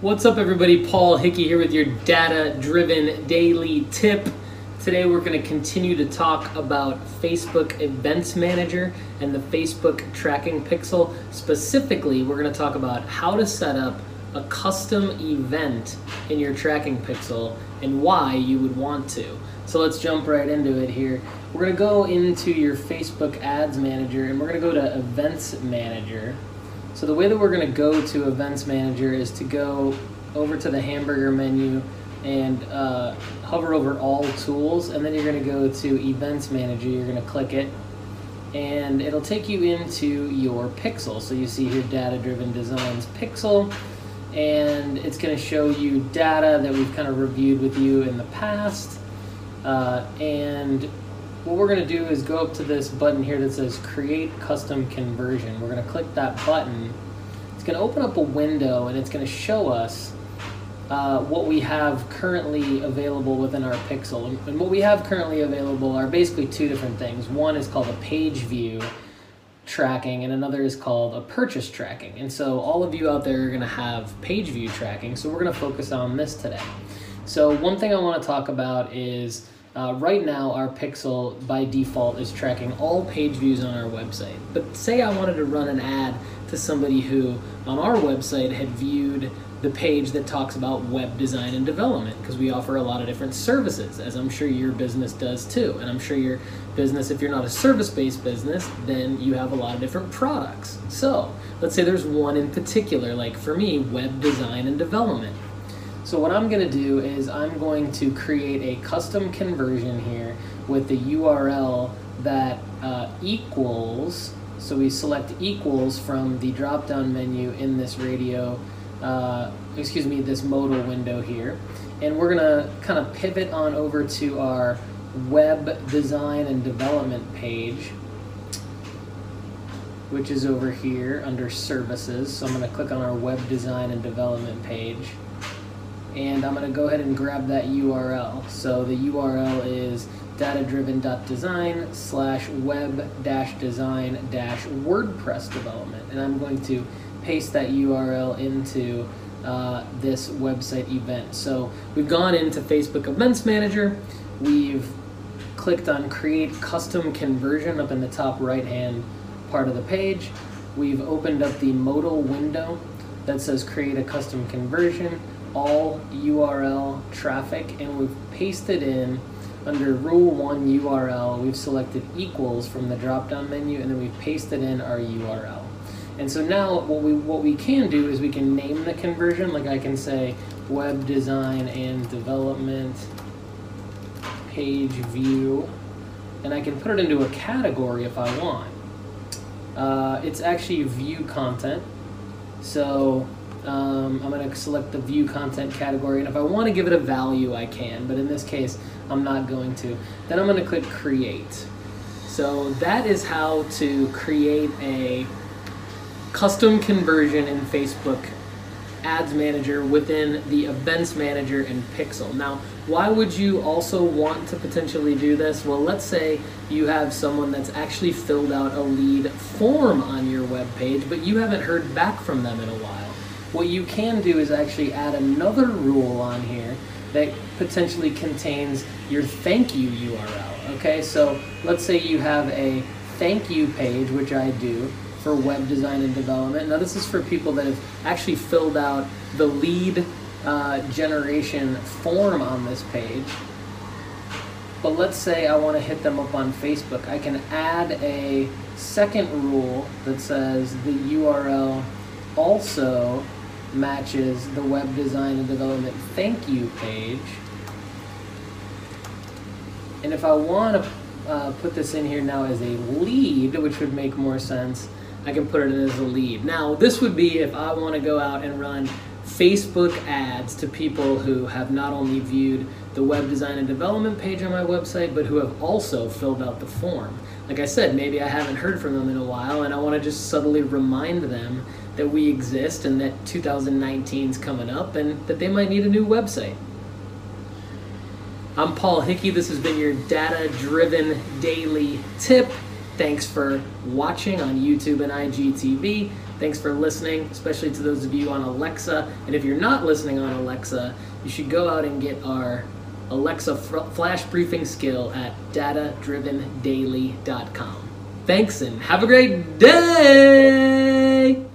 What's up, everybody? Paul Hickey here with your data driven daily tip. Today, we're going to continue to talk about Facebook Events Manager and the Facebook Tracking Pixel. Specifically, we're going to talk about how to set up a custom event in your tracking pixel and why you would want to. So let's jump right into it here. We're going to go into your Facebook Ads Manager and we're going to go to Events Manager. So the way that we're going to go to Events Manager is to go over to the hamburger menu and uh, hover over all tools and then you're going to go to Events Manager. You're going to click it and it'll take you into your pixel. So you see here Data Driven Designs Pixel and it's going to show you data that we've kind of reviewed with you in the past. Uh, and what we're going to do is go up to this button here that says Create Custom Conversion. We're going to click that button. It's going to open up a window and it's going to show us uh, what we have currently available within our pixel. And, and what we have currently available are basically two different things. One is called a page view tracking and another is called a purchase tracking. And so all of you out there are going to have page view tracking. So we're going to focus on this today. So one thing I want to talk about is uh, right now, our Pixel by default is tracking all page views on our website. But say I wanted to run an ad to somebody who on our website had viewed the page that talks about web design and development because we offer a lot of different services, as I'm sure your business does too. And I'm sure your business, if you're not a service based business, then you have a lot of different products. So let's say there's one in particular, like for me, web design and development. So what I'm going to do is I'm going to create a custom conversion here with the URL that uh, equals, so we select equals from the drop down menu in this radio, uh, excuse me, this modal window here. And we're going to kind of pivot on over to our web design and development page which is over here under services. So I'm going to click on our web design and development page and I'm going to go ahead and grab that URL. So the URL is datadriven.design slash web design dash WordPress development. And I'm going to paste that URL into uh, this website event. So we've gone into Facebook Events Manager. We've clicked on create custom conversion up in the top right hand part of the page. We've opened up the modal window that says create a custom conversion all URL traffic and we've pasted in under rule 1 URL we've selected equals from the drop down menu and then we've pasted in our URL and so now what we what we can do is we can name the conversion like I can say web design and development page view and I can put it into a category if I want. Uh, it's actually view content. So um, I'm going to select the view content category, and if I want to give it a value, I can, but in this case, I'm not going to. Then I'm going to click create. So that is how to create a custom conversion in Facebook Ads Manager within the Events Manager in Pixel. Now, why would you also want to potentially do this? Well, let's say you have someone that's actually filled out a lead form on your web page, but you haven't heard back from them in a while. What you can do is actually add another rule on here that potentially contains your thank you URL. Okay, so let's say you have a thank you page, which I do for web design and development. Now, this is for people that have actually filled out the lead uh, generation form on this page. But let's say I want to hit them up on Facebook. I can add a second rule that says the URL also matches the web design and development thank you page. And if I want to uh, put this in here now as a lead, which would make more sense, I can put it in as a lead. Now, this would be if I want to go out and run Facebook ads to people who have not only viewed the web design and development page on my website, but who have also filled out the form. Like I said, maybe I haven't heard from them in a while, and I want to just subtly remind them that we exist and that 2019 is coming up and that they might need a new website. I'm Paul Hickey. This has been your data driven daily tip. Thanks for watching on YouTube and IGTV. Thanks for listening, especially to those of you on Alexa. And if you're not listening on Alexa, you should go out and get our Alexa flash briefing skill at datadrivendaily.com. Thanks and have a great day!